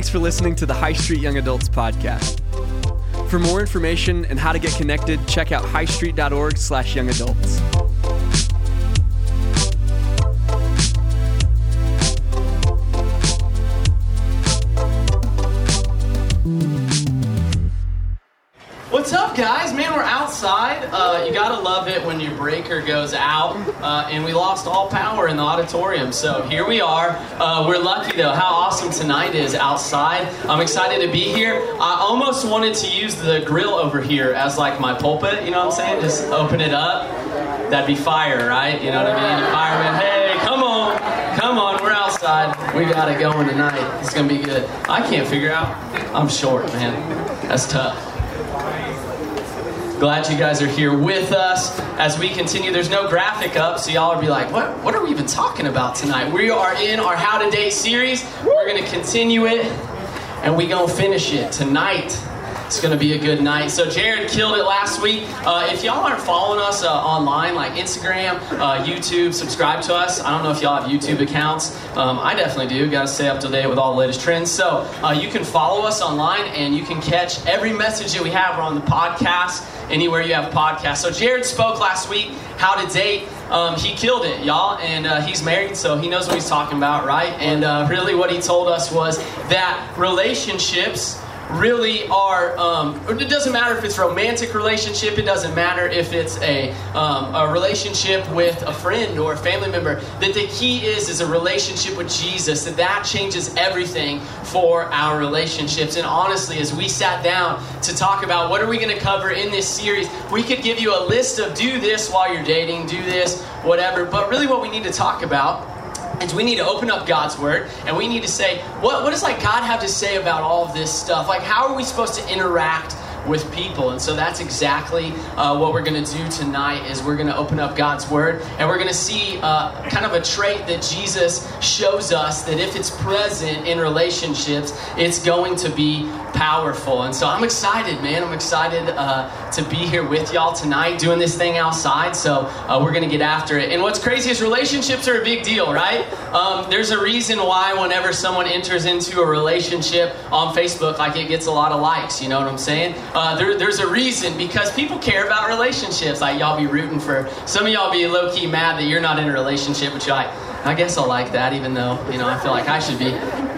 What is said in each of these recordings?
Thanks for listening to the High Street Young Adults podcast. For more information and how to get connected, check out highstreet.org slash young adults. What's up, guys? Man, we're outside. Uh, you gotta love it when your breaker goes out, uh, and we lost all power in the auditorium. So here we are. Uh, we're lucky though. How awesome tonight is outside. I'm excited to be here. I almost wanted to use the grill over here as like my pulpit. You know what I'm saying? Just open it up. That'd be fire, right? You know what I mean? Fireman, hey, come on, come on. We're outside. We got it going tonight. It's gonna be good. I can't figure out. I'm short, man. That's tough. Glad you guys are here with us as we continue. There's no graphic up, so y'all will be like, what, what are we even talking about tonight? We are in our How to Date series. We're going to continue it, and we going to finish it tonight. It's going to be a good night. So Jared killed it last week. Uh, if y'all aren't following us uh, online, like Instagram, uh, YouTube, subscribe to us. I don't know if y'all have YouTube accounts. Um, I definitely do. Got to stay up to date with all the latest trends. So uh, you can follow us online, and you can catch every message that we have on the podcast anywhere you have podcasts. So Jared spoke last week how to date. Um, he killed it, y'all, and uh, he's married, so he knows what he's talking about, right? And uh, really, what he told us was that relationships really are um, it doesn't matter if it's romantic relationship it doesn't matter if it's a, um, a relationship with a friend or a family member. That the key is is a relationship with jesus that that changes everything for our relationships. And honestly as we sat down to talk about what are we going to cover in this series we could give you a list of do this while you're dating do this whatever. But really what we need to talk about is we need to open up God's Word and we need to say, what, what does like God have to say about all of this stuff? Like, how are we supposed to interact with people and so that's exactly uh, what we're going to do tonight is we're going to open up god's word and we're going to see uh, kind of a trait that jesus shows us that if it's present in relationships it's going to be powerful. And so i'm excited man. I'm excited uh, to be here with y'all tonight doing this thing outside. So uh, we're going to get after it. And what's crazy is relationships are a big deal right? Um, there's a reason why whenever someone enters into a relationship on facebook like it gets a lot of likes you know what i'm saying? Uh, there, there's a reason because people care about relationships. Like y'all be rooting for some of y'all be low key mad that you're not in a relationship, but you're I guess I'll like that, even though you know I feel like I should be.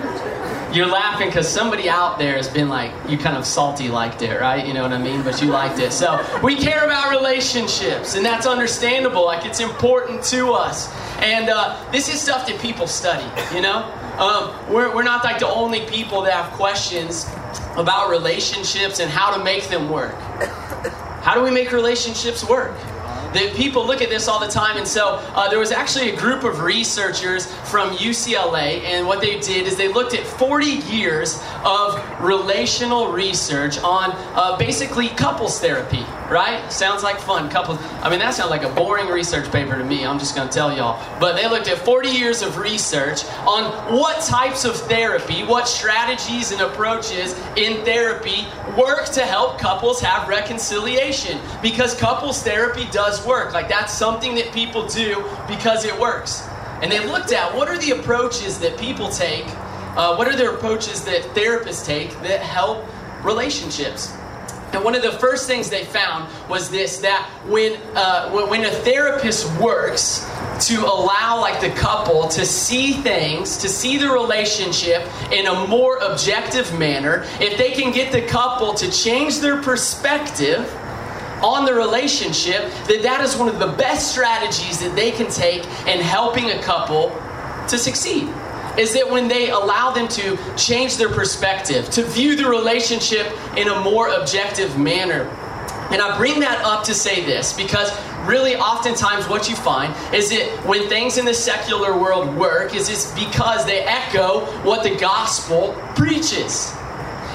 You're laughing because somebody out there has been like, you kind of salty liked it, right? You know what I mean? But you liked it. So we care about relationships, and that's understandable. Like it's important to us. And uh, this is stuff that people study, you know? Um, we're, we're not like the only people that have questions about relationships and how to make them work. How do we make relationships work? That people look at this all the time, and so uh, there was actually a group of researchers from UCLA, and what they did is they looked at 40 years of relational research on uh, basically couples therapy. Right? Sounds like fun. Couples. I mean, that sounds like a boring research paper to me. I'm just going to tell y'all. But they looked at 40 years of research on what types of therapy, what strategies and approaches in therapy work to help couples have reconciliation. Because couples therapy does work. Like that's something that people do because it works. And they looked at what are the approaches that people take, uh, what are the approaches that therapists take that help relationships. And one of the first things they found was this that when, uh, when a therapist works to allow like the couple to see things, to see the relationship in a more objective manner, if they can get the couple to change their perspective on the relationship, that that is one of the best strategies that they can take in helping a couple to succeed is that when they allow them to change their perspective, to view the relationship in a more objective manner. And I bring that up to say this because really oftentimes what you find is that when things in the secular world work is it's because they echo what the gospel preaches.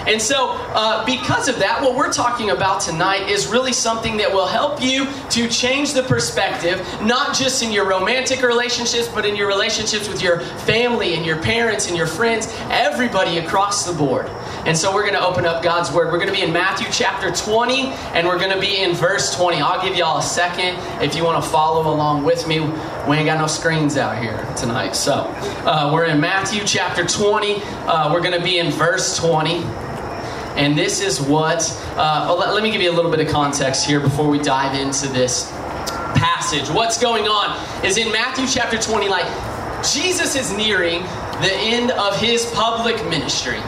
And so, uh, because of that, what we're talking about tonight is really something that will help you to change the perspective, not just in your romantic relationships, but in your relationships with your family and your parents and your friends, everybody across the board. And so we're going to open up God's Word. We're going to be in Matthew chapter 20, and we're going to be in verse 20. I'll give y'all a second if you want to follow along with me. We ain't got no screens out here tonight. So uh, we're in Matthew chapter 20. Uh, we're going to be in verse 20. And this is what, uh, let, let me give you a little bit of context here before we dive into this passage. What's going on is in Matthew chapter 20, like Jesus is nearing the end of his public ministry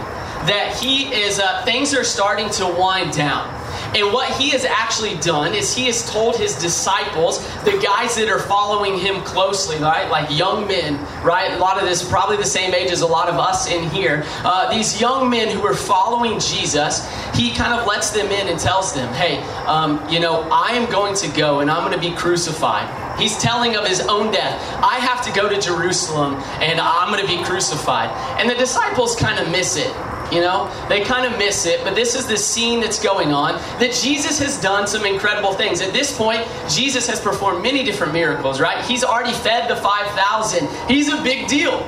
that he is, uh, things are starting to wind down. And what he has actually done is he has told his disciples, the guys that are following him closely, right? Like young men, right? A lot of this, probably the same age as a lot of us in here. Uh, these young men who are following Jesus, he kind of lets them in and tells them, hey, um, you know, I am going to go and I'm going to be crucified. He's telling of his own death. I have to go to Jerusalem and I'm going to be crucified. And the disciples kind of miss it. You know, they kind of miss it, but this is the scene that's going on that Jesus has done some incredible things. At this point, Jesus has performed many different miracles, right? He's already fed the 5,000. He's a big deal.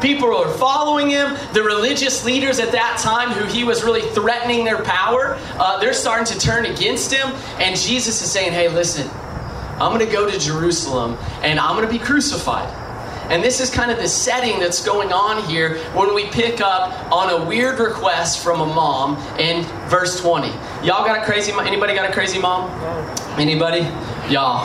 People are following him. The religious leaders at that time, who he was really threatening their power, uh, they're starting to turn against him. And Jesus is saying, hey, listen, I'm going to go to Jerusalem and I'm going to be crucified. And this is kind of the setting that's going on here when we pick up on a weird request from a mom in verse 20. Y'all got a crazy mom? Anybody got a crazy mom? Anybody? Y'all,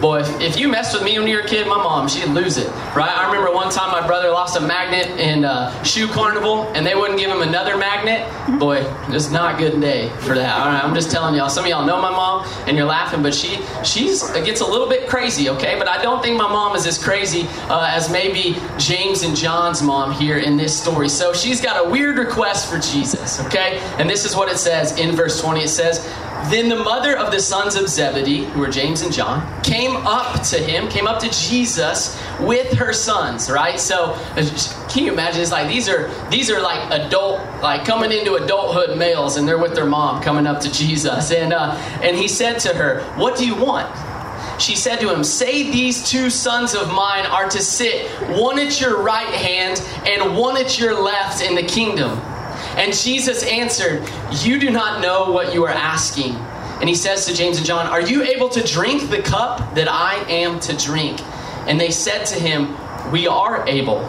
boy, if, if you messed with me when you were a kid, my mom, she'd lose it, right? I remember one time my brother lost a magnet in uh, Shoe Carnival, and they wouldn't give him another magnet. Boy, just not good day for that. All right, I'm just telling y'all. Some of y'all know my mom, and you're laughing, but she she's gets a little bit crazy, okay? But I don't think my mom is as crazy uh, as maybe James and John's mom here in this story. So she's got a weird request for Jesus, okay? And this is what it says in verse 20. It says, then the mother of the sons of Zebedee, who were James and John, came up to him, came up to Jesus with her sons, right? So can you imagine? It's like these are these are like adult, like coming into adulthood males, and they're with their mom coming up to Jesus. And uh, and he said to her, What do you want? She said to him, Say these two sons of mine are to sit, one at your right hand and one at your left in the kingdom. And Jesus answered, You do not know what you are asking. And he says to James and John, Are you able to drink the cup that I am to drink? And they said to him, We are able.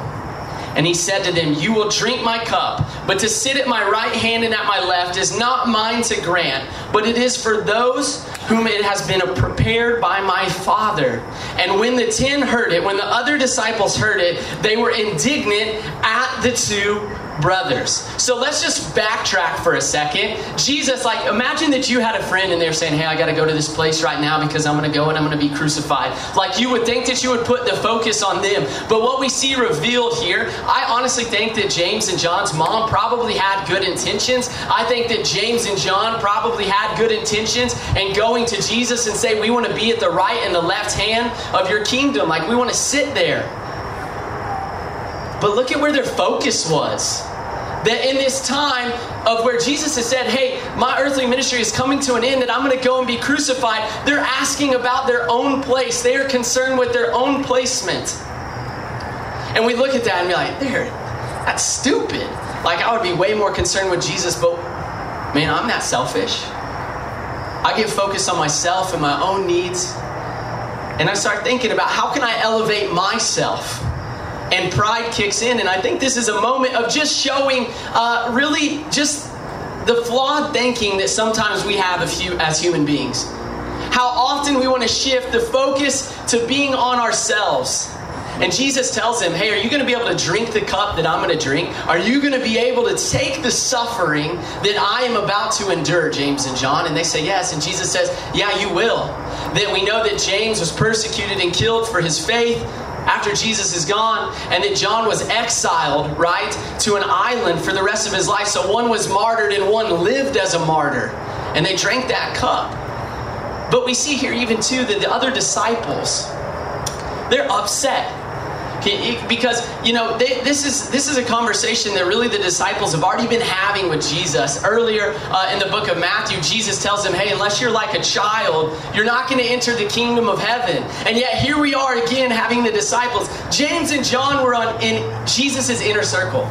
And he said to them, You will drink my cup, but to sit at my right hand and at my left is not mine to grant, but it is for those whom it has been prepared by my Father. And when the ten heard it, when the other disciples heard it, they were indignant at the two brothers. So let's just backtrack for a second. Jesus, like, imagine that you had a friend and they're saying, Hey, I got to go to this place right now because I'm going to go and I'm going to be crucified. Like, you would think that you would put the focus on them. But what we see revealed here, I honestly think that James and John's mom probably had good intentions. I think that James and John probably had good intentions and going to Jesus and say, We want to be at the right and the left hand of your kingdom. Like, we want to sit there. But look at where their focus was. That in this time of where Jesus has said, Hey, my earthly ministry is coming to an end, that I'm going to go and be crucified, they're asking about their own place. They are concerned with their own placement. And we look at that and be like, There, that's stupid. Like, I would be way more concerned with Jesus, but man, I'm not selfish. I get focused on myself and my own needs. And I start thinking about how can I elevate myself? And pride kicks in. And I think this is a moment of just showing uh, really just the flawed thinking that sometimes we have as human beings. How often we want to shift the focus to being on ourselves. And Jesus tells him, Hey, are you going to be able to drink the cup that I'm going to drink? Are you going to be able to take the suffering that I am about to endure, James and John? And they say, Yes. And Jesus says, Yeah, you will. That we know that James was persecuted and killed for his faith after Jesus is gone, and that John was exiled, right, to an island for the rest of his life. So one was martyred and one lived as a martyr. And they drank that cup. But we see here, even too, that the other disciples, they're upset because you know they, this is this is a conversation that really the disciples have already been having with Jesus earlier uh, in the book of Matthew. Jesus tells them, "Hey, unless you're like a child, you're not going to enter the kingdom of heaven." And yet here we are again having the disciples. James and John were on in Jesus's inner circle.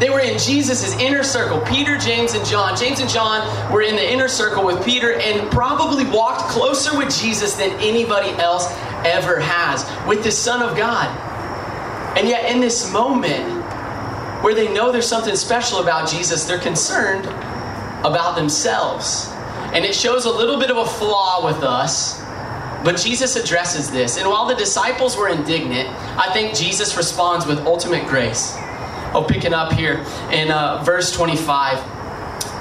They were in Jesus' inner circle. Peter, James, and John. James and John were in the inner circle with Peter and probably walked closer with Jesus than anybody else ever has, with the Son of God. And yet, in this moment where they know there's something special about Jesus, they're concerned about themselves. And it shows a little bit of a flaw with us. But Jesus addresses this. And while the disciples were indignant, I think Jesus responds with ultimate grace. Oh, picking up here in uh, verse 25.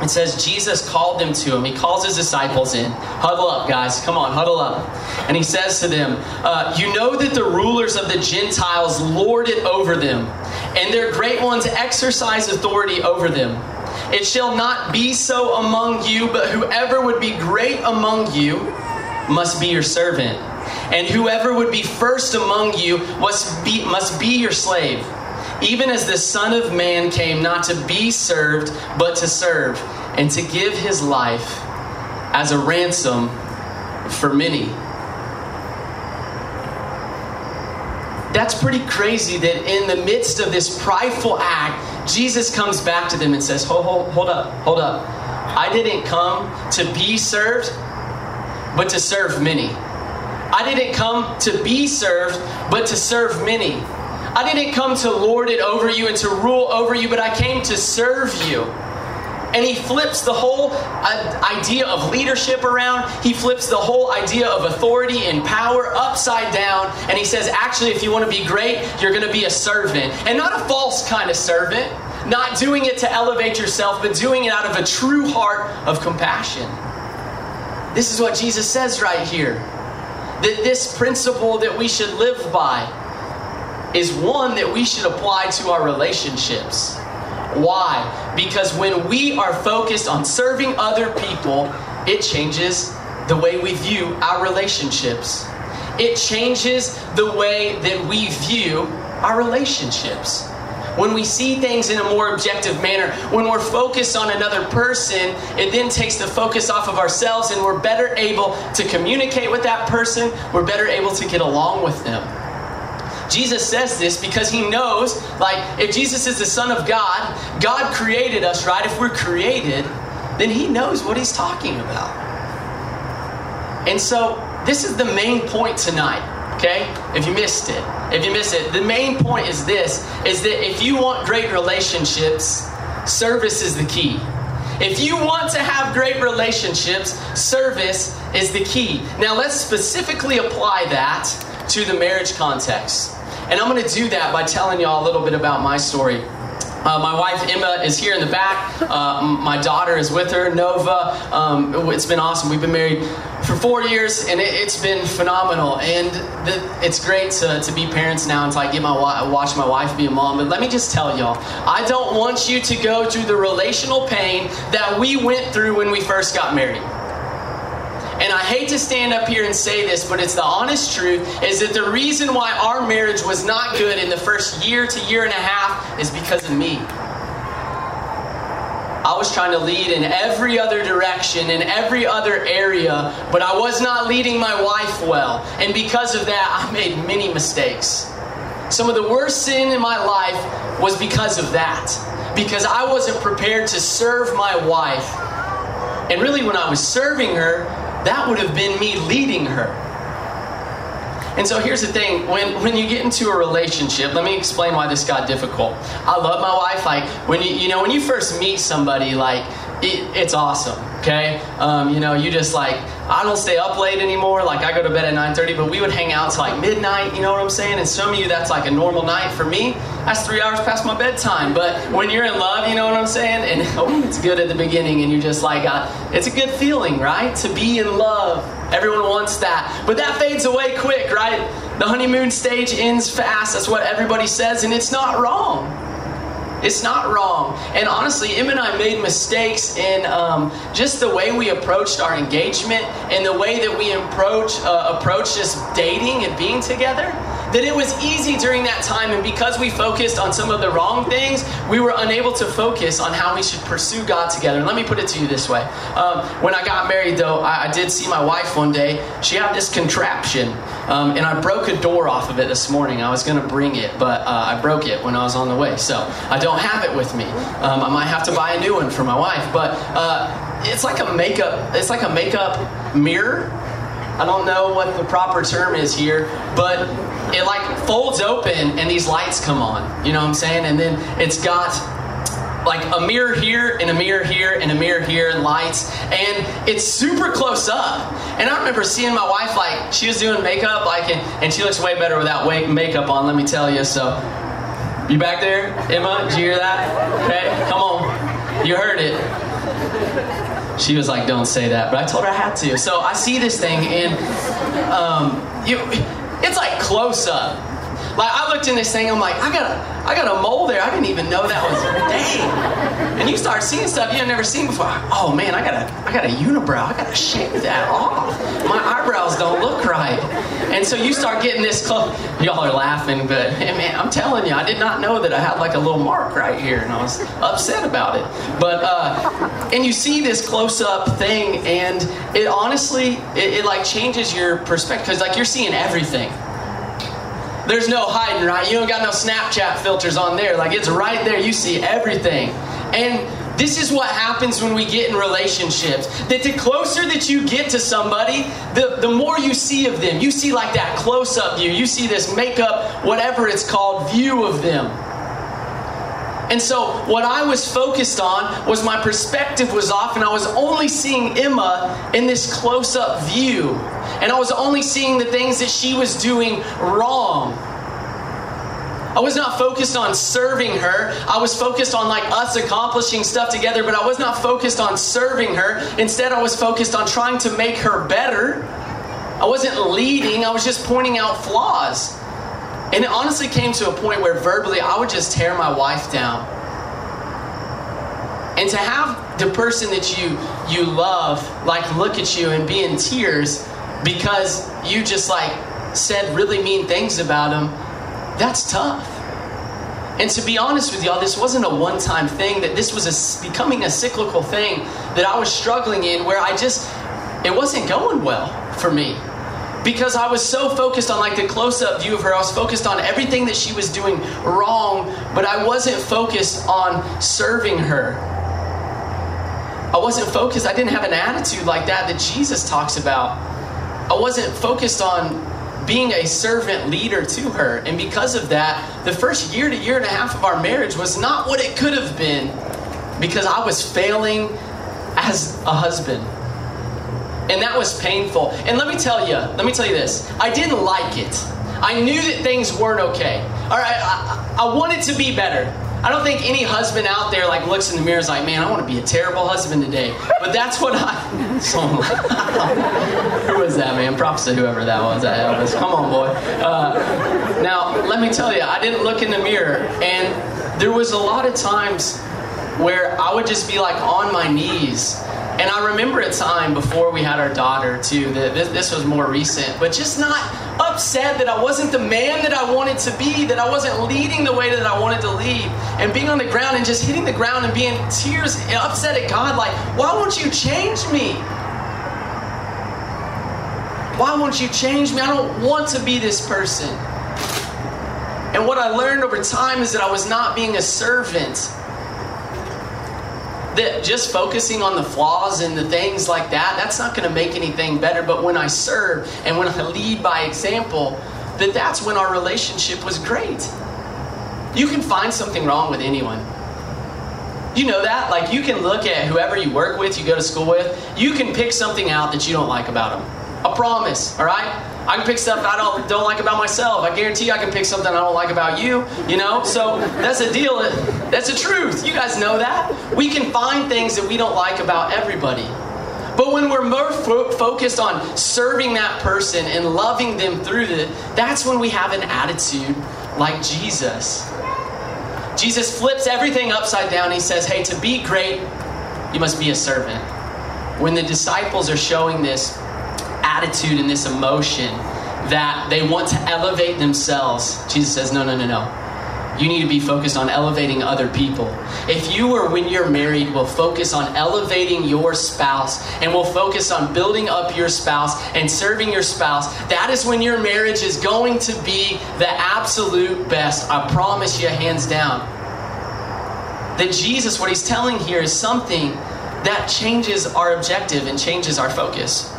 It says, Jesus called them to him. He calls his disciples in. Huddle up, guys. Come on, huddle up. And he says to them, uh, You know that the rulers of the Gentiles lord it over them, and their great ones exercise authority over them. It shall not be so among you, but whoever would be great among you must be your servant. And whoever would be first among you must be, must be your slave even as the Son of Man came not to be served, but to serve, and to give his life as a ransom for many. That's pretty crazy that in the midst of this prideful act, Jesus comes back to them and says, Hold, hold, hold up, hold up. I didn't come to be served, but to serve many. I didn't come to be served, but to serve many. I didn't come to lord it over you and to rule over you, but I came to serve you. And he flips the whole uh, idea of leadership around. He flips the whole idea of authority and power upside down. And he says, actually, if you want to be great, you're going to be a servant. And not a false kind of servant, not doing it to elevate yourself, but doing it out of a true heart of compassion. This is what Jesus says right here that this principle that we should live by is one that we should apply to our relationships. Why? Because when we are focused on serving other people, it changes the way we view our relationships. It changes the way that we view our relationships. When we see things in a more objective manner, when we're focused on another person, it then takes the focus off of ourselves and we're better able to communicate with that person, we're better able to get along with them. Jesus says this because he knows, like, if Jesus is the Son of God, God created us, right? If we're created, then he knows what he's talking about. And so, this is the main point tonight, okay? If you missed it, if you missed it, the main point is this is that if you want great relationships, service is the key. If you want to have great relationships, service is the key. Now, let's specifically apply that to the marriage context. And I'm going to do that by telling y'all a little bit about my story. Uh, my wife Emma is here in the back. Uh, my daughter is with her, Nova. Um, it's been awesome. We've been married for four years, and it, has been phenomenal. And the, it's great to, to be parents now and to like get my watch my wife be a mom. But let me just tell y'all, I don't want you to go through the relational pain that we went through when we first got married. And I hate to stand up here and say this, but it's the honest truth is that the reason why our marriage was not good in the first year to year and a half is because of me. I was trying to lead in every other direction, in every other area, but I was not leading my wife well. And because of that, I made many mistakes. Some of the worst sin in my life was because of that. Because I wasn't prepared to serve my wife. And really, when I was serving her, that would have been me leading her. And so here's the thing when, when you get into a relationship, let me explain why this got difficult. I love my wife. Like, when you, you know, when you first meet somebody, like, it, it's awesome, okay? Um, you know, you just like, I don't stay up late anymore. Like, I go to bed at 9.30, but we would hang out till like midnight, you know what I'm saying? And some of you, that's like a normal night. For me, that's three hours past my bedtime. But when you're in love, you know what I'm saying? And oh, it's good at the beginning, and you're just like, uh, it's a good feeling, right? To be in love. Everyone wants that. But that fades away quick, right? The honeymoon stage ends fast. That's what everybody says, and it's not wrong. It's not wrong. And honestly, Em and I made mistakes in um, just the way we approached our engagement and the way that we approach uh, approach just dating and being together. that it was easy during that time, and because we focused on some of the wrong things, we were unable to focus on how we should pursue God together. And let me put it to you this way um, When I got married, though, I, I, did see my wife one day. She had this contraption, um, and I broke a door off of it this morning. I was going to bring it, but uh, I broke it when I was on the way. So I don't have it with me. Um, I might have to buy a new one for my wife, but uh, it's like a makeup. It's like a makeup mirror I don't know what the proper term is here, but it like folds open and these lights come on. You know what I'm saying? And then it's got like a mirror here and a mirror here and a mirror here and lights. And it's super close up. And i remember seeing my wife like she was doing makeup like and, and she looks way better without makeup on let me tell you. So you back there emma? Did you hear that? Okay come on. You heard it. She was like, "Don't say that," but I told her I had to. So I see this thing, and um, you, it's like close up. Like I looked in this thing, I'm like, I got a, I got a mole there. I didn't even know that was dang. And you start seeing stuff you've never seen before. Oh man, I got a, I got a unibrow. I got to shave that off. My eyebrows don't look right. And so you start getting this close. Y'all are laughing, but hey, man, I'm telling you, I did not know that I had like a little mark right here, and I was upset about it. But uh, and you see this close-up thing, and it honestly, it, it like changes your perspective because like you're seeing everything. There's no hiding, right? You don't got no Snapchat filters on there. Like it's right there. You see everything. And this is what happens when we get in relationships. That the closer that you get to somebody, the, the more you see of them. You see like that close up view. You see this makeup, whatever it's called, view of them. And so, what I was focused on was my perspective was off, and I was only seeing Emma in this close up view. And I was only seeing the things that she was doing wrong. I was not focused on serving her. I was focused on like us accomplishing stuff together, but I was not focused on serving her. Instead, I was focused on trying to make her better. I wasn't leading, I was just pointing out flaws. And it honestly came to a point where verbally I would just tear my wife down. And to have the person that you you love like look at you and be in tears because you just like said really mean things about him, that's tough. And to be honest with y'all, this wasn't a one time thing, that this was a, becoming a cyclical thing that I was struggling in where I just, it wasn't going well for me because I was so focused on like the close up view of her. I was focused on everything that she was doing wrong, but I wasn't focused on serving her. I wasn't focused, I didn't have an attitude like that that Jesus talks about. I wasn't focused on being a servant leader to her. And because of that, the first year to year and a half of our marriage was not what it could have been because I was failing as a husband and that was painful. And let me tell you, let me tell you this I didn't like it. I knew that things weren't okay. All right, I, I, wanted to be better. I don't think any husband out there like looks in the mirror is like, man, I want to be a terrible husband today. But that's what I. who was that, man? Props to whoever that was. That Elvis. Come on, boy. Uh, now, let me tell you, I didn't look in the mirror, and there was a lot of times where I would just be like on my knees and I remember a time before we had our daughter, too, that this, this, was more recent, but just not upset that I wasn't the man that I wanted to be, that I wasn't leading the way that I wanted to lead, and being on the ground and just hitting the ground and being tears, upset at God, like, why won't you change me? Why won't you change me? I don't want to be this person. And what I learned over time is that I was not being a servant that just focusing on the flaws and the things like that, that's not going to make anything better. But when I serve and when I lead by example, that that's when our relationship was great. You can find something wrong with anyone. You know that? Like you can look at whoever you work with, you go to school with, you can pick something out that you don't like about them. I promise, all right? I can pick stuff I don't don't like about myself. I guarantee I can pick something I don't like about you. You know, so that's a deal. That's the truth. You guys know that. We can find things that we don't like about everybody. But when we're more fo- focused on serving that person and loving them through it, that's when we have an attitude like Jesus. Jesus flips everything upside down. He says, Hey, to be great, you must be a servant. When the disciples are showing this attitude and this emotion, that they want to elevate themselves, Jesus says, no, no, no, no. You need to be focused on elevating other people. If you or when you're married will focus on elevating your spouse and will focus on building up your spouse and serving your spouse, that is when your marriage is going to be the absolute best. I promise you, hands down. That Jesus, what he's telling here is something that changes our objective and changes our focus.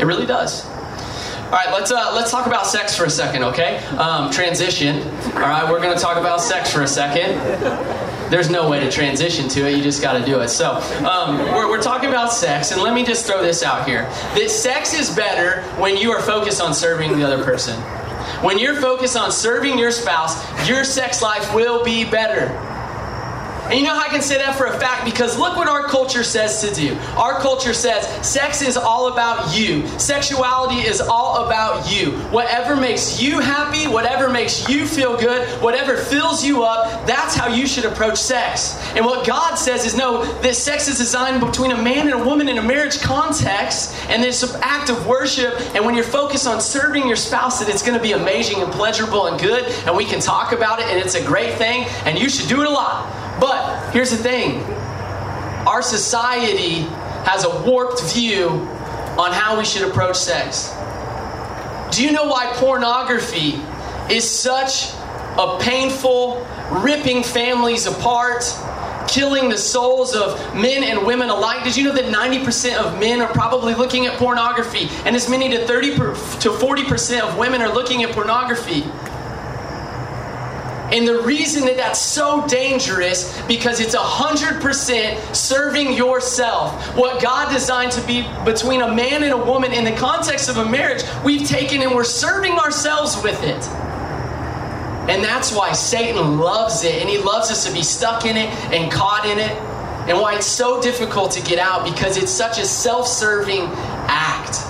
It really does. All right, let's uh, let's talk about sex for a second, okay? Um, transition. All right, we're going to talk about sex for a second. There's no way to transition to it. You just got to do it. So um, we're, we're talking about sex, and let me just throw this out here: that sex is better when you are focused on serving the other person. When you're focused on serving your spouse, your sex life will be better. And you know how I can say that for a fact? Because look what our culture says to do. Our culture says sex is all about you, sexuality is all about you. Whatever makes you happy, whatever makes you feel good, whatever fills you up, that's how you should approach sex. And what God says is no, that sex is designed between a man and a woman in a marriage context, and an act of worship. And when you're focused on serving your spouse, that it's going to be amazing and pleasurable and good, and we can talk about it, and it's a great thing, and you should do it a lot. But here's the thing our society has a warped view on how we should approach sex. Do you know why pornography is such a painful, ripping families apart, killing the souls of men and women alike? Did you know that 90% of men are probably looking at pornography, and as many to 30 to 40% of women are looking at pornography? And the reason that that's so dangerous because it's 100% serving yourself. What God designed to be between a man and a woman in the context of a marriage, we've taken and we're serving ourselves with it. And that's why Satan loves it and he loves us to be stuck in it and caught in it. And why it's so difficult to get out because it's such a self serving act.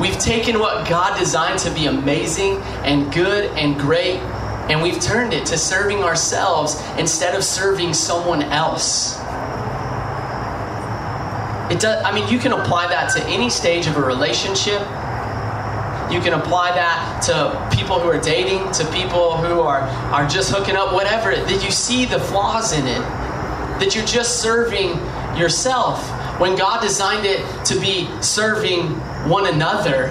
We've taken what God designed to be amazing and good and great and we've turned it to serving ourselves instead of serving someone else. It does, I mean, you can apply that to any stage of a relationship. You can apply that to people who are dating, to people who are, are just hooking up, whatever. That you see the flaws in it. That you're just serving yourself when God designed it to be serving one another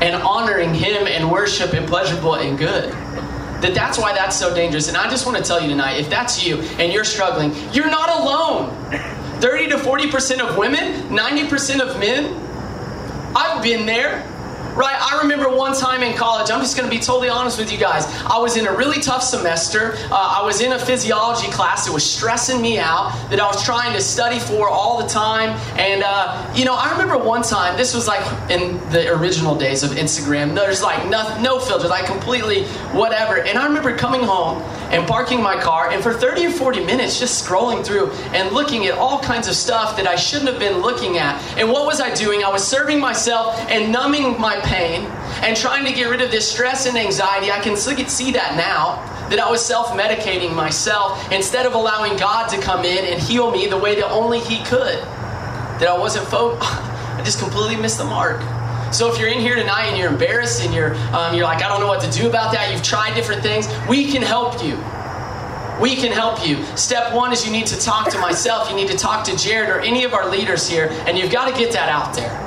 and honoring Him and worship and pleasurable and good that that's why that's so dangerous. And I just want to tell you tonight if that's you and you're struggling, you're not alone. 30 to 40% of women, 90% of men. I've been there. Right, I remember one time in college, I'm just going to be totally honest with you guys. I was in a really tough semester. Uh, I was in a physiology class that was stressing me out, that I was trying to study for all the time. And, uh, you know, I remember one time, this was like in the original days of Instagram, there's like no, no filters, like completely whatever. And I remember coming home and parking my car, and for 30 or 40 minutes, just scrolling through and looking at all kinds of stuff that I shouldn't have been looking at. And what was I doing? I was serving myself and numbing my pain and trying to get rid of this stress and anxiety. I can see that now. That I was self medicating myself instead of allowing God to come in and heal me the way that only He could. That I wasn't fo- I just completely missed the mark. So if you're in here tonight and you're embarrassed and you're um, you're like I don't know what to do about that, you've tried different things, we can help you. We can help you. Step one is you need to talk to myself. You need to talk to Jared or any of our leaders here, and you've got to get that out there.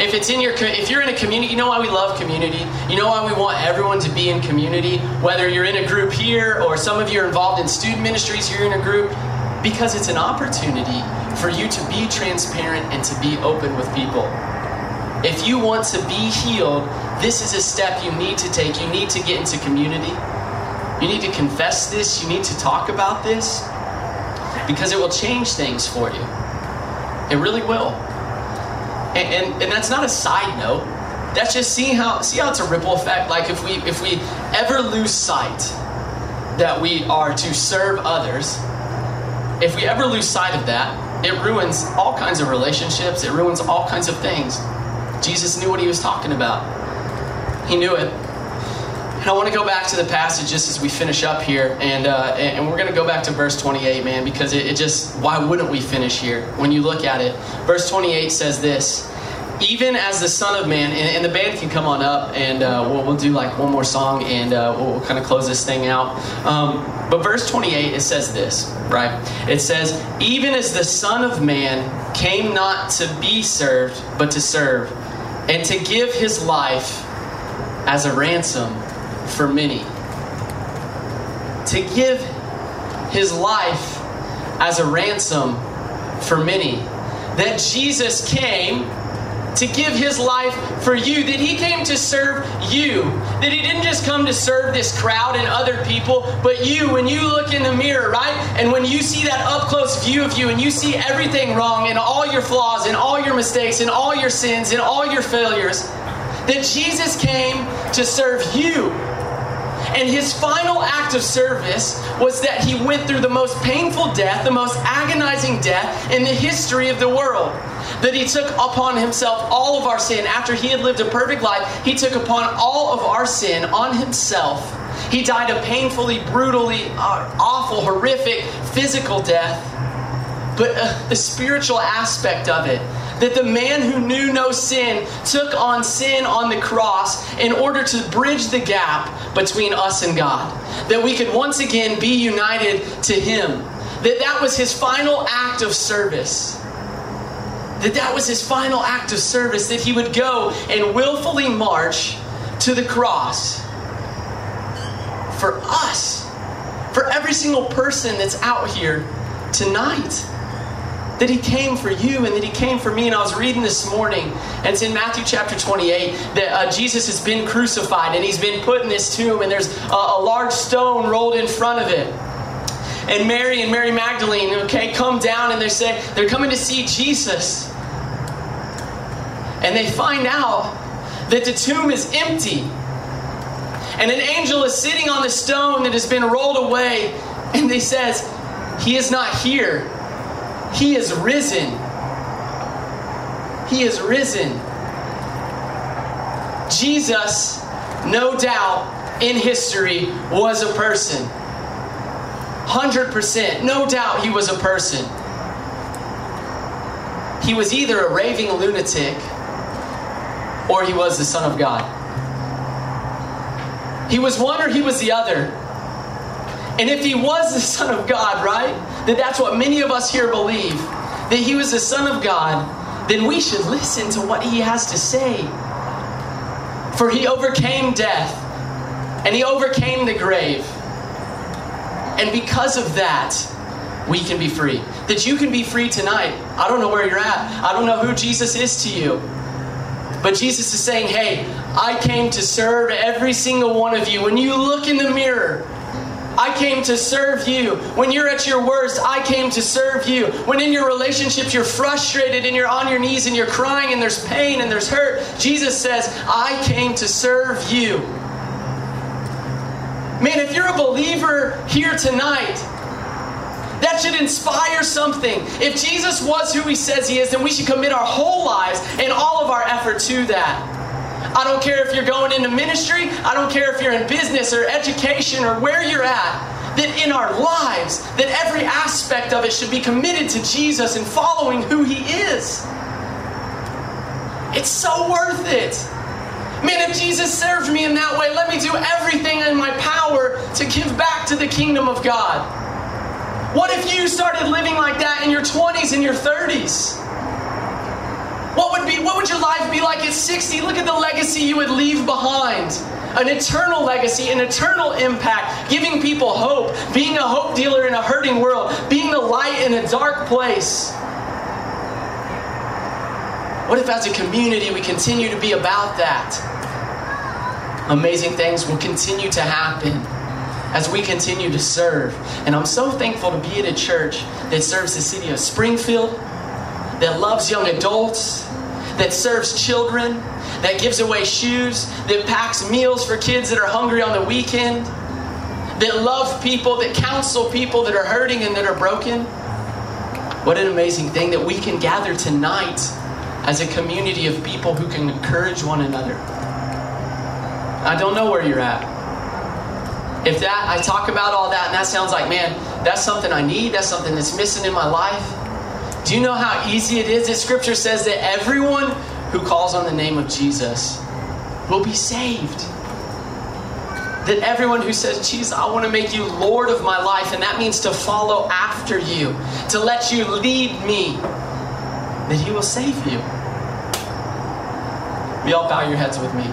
If it's in your, if you're in a community, you know why we love community. You know why we want everyone to be in community. Whether you're in a group here or some of you are involved in student ministries, you're in a group because it's an opportunity for you to be transparent and to be open with people. If you want to be healed, this is a step you need to take. You need to get into community. You need to confess this. You need to talk about this because it will change things for you. It really will. And, and, and that's not a side note. That's just seeing how see how it's a ripple effect. Like if we if we ever lose sight that we are to serve others, if we ever lose sight of that, it ruins all kinds of relationships. It ruins all kinds of things. Jesus knew what he was talking about. He knew it. And I want to go back to the passage just as we finish up here, and uh, and we're going to go back to verse 28, man, because it, it just why wouldn't we finish here when you look at it? Verse 28 says this: even as the Son of Man, and, and the band can come on up, and uh, we'll, we'll do like one more song, and uh, we'll, kind of close this thing out. Um, but verse 28, it says this, right? It says, Even as the Son of Man came not to be served, but to serve, and to give his life as a ransom for many. To give his life as a ransom for many. That Jesus came to give his life for you, that he came to serve you, that he didn't just come to serve this crowd and other people, but you, when you look in the mirror, right? And when you see that up close view of you and you see everything wrong and all your flaws and all your mistakes and all your sins and all your failures, that Jesus came to serve you. And his final act of service was that he went through the most painful death, the most agonizing death in the history of the world. That he took upon himself all of our sin. After he had lived a perfect life, he took upon all of our sin on himself. He died a painfully, brutally, uh, awful, horrific physical death. But uh, the spiritual aspect of it, that the man who knew no sin took on sin on the cross in order to bridge the gap between us and God. That we could once again be united to him. That that was his final act of service. That that was his final act of service that he would go and willfully march to the cross for us. For every single person that's out here tonight that he came for you and that he came for me. And I was reading this morning, and it's in Matthew chapter 28 that uh, Jesus has been crucified and he's been put in this tomb, and there's a, a large stone rolled in front of it. And Mary and Mary Magdalene, okay, come down and they say they're coming to see Jesus. And they find out that the tomb is empty. And an angel is sitting on the stone that has been rolled away, and he says, He is not here. He is risen. He is risen. Jesus, no doubt, in history, was a person. 100%. No doubt he was a person. He was either a raving lunatic or he was the Son of God. He was one or he was the other. And if he was the Son of God, right? That that's what many of us here believe. That he was the Son of God, then we should listen to what he has to say. For he overcame death and he overcame the grave. And because of that, we can be free. That you can be free tonight. I don't know where you're at. I don't know who Jesus is to you. But Jesus is saying, hey, I came to serve every single one of you. When you look in the mirror, I came to serve you. When you're at your worst, I came to serve you. When in your relationships you're frustrated and you're on your knees and you're crying and there's pain and there's hurt, Jesus says, I came to serve you. Man, if you're a believer here tonight, that should inspire something. If Jesus was who he says he is, then we should commit our whole lives and all of our effort to that. I don't care if you're going into ministry, I don't care if you're in business or education or where you're at. That in our lives, that every aspect of it should be committed to Jesus and following who he is. It's so worth it. Man, if Jesus served me in that way, let me do everything in my power to give back to the kingdom of God. What if you started living like that in your 20s and your 30s? What would be what would your life like at 60? Look at the legacy you would leave behind. An eternal legacy, an eternal impact, giving people hope, being a hope dealer in a hurting world, being the light in a dark place. What if as a community we continue to be about that? Amazing things will continue to happen as we continue to serve. And I'm so thankful to be at a church that serves the city of Springfield, that loves young adults, that serves children, that gives away shoes, that packs meals for kids that are hungry on the weekend, that love people, that counsel people that are hurting and that are broken. What an amazing thing that we can gather tonight as a community of people who can encourage one another. I don't know where you're at. If that, I talk about all that and that sounds like, man, that's something I need, that's something that's missing in my life. Do you know how easy it is? That scripture says that everyone who calls on the name of Jesus will be saved. That everyone who says, Jesus, I want to make you Lord of my life, and that means to follow after you, to let you lead me, that He will save you. We all bow your heads with me?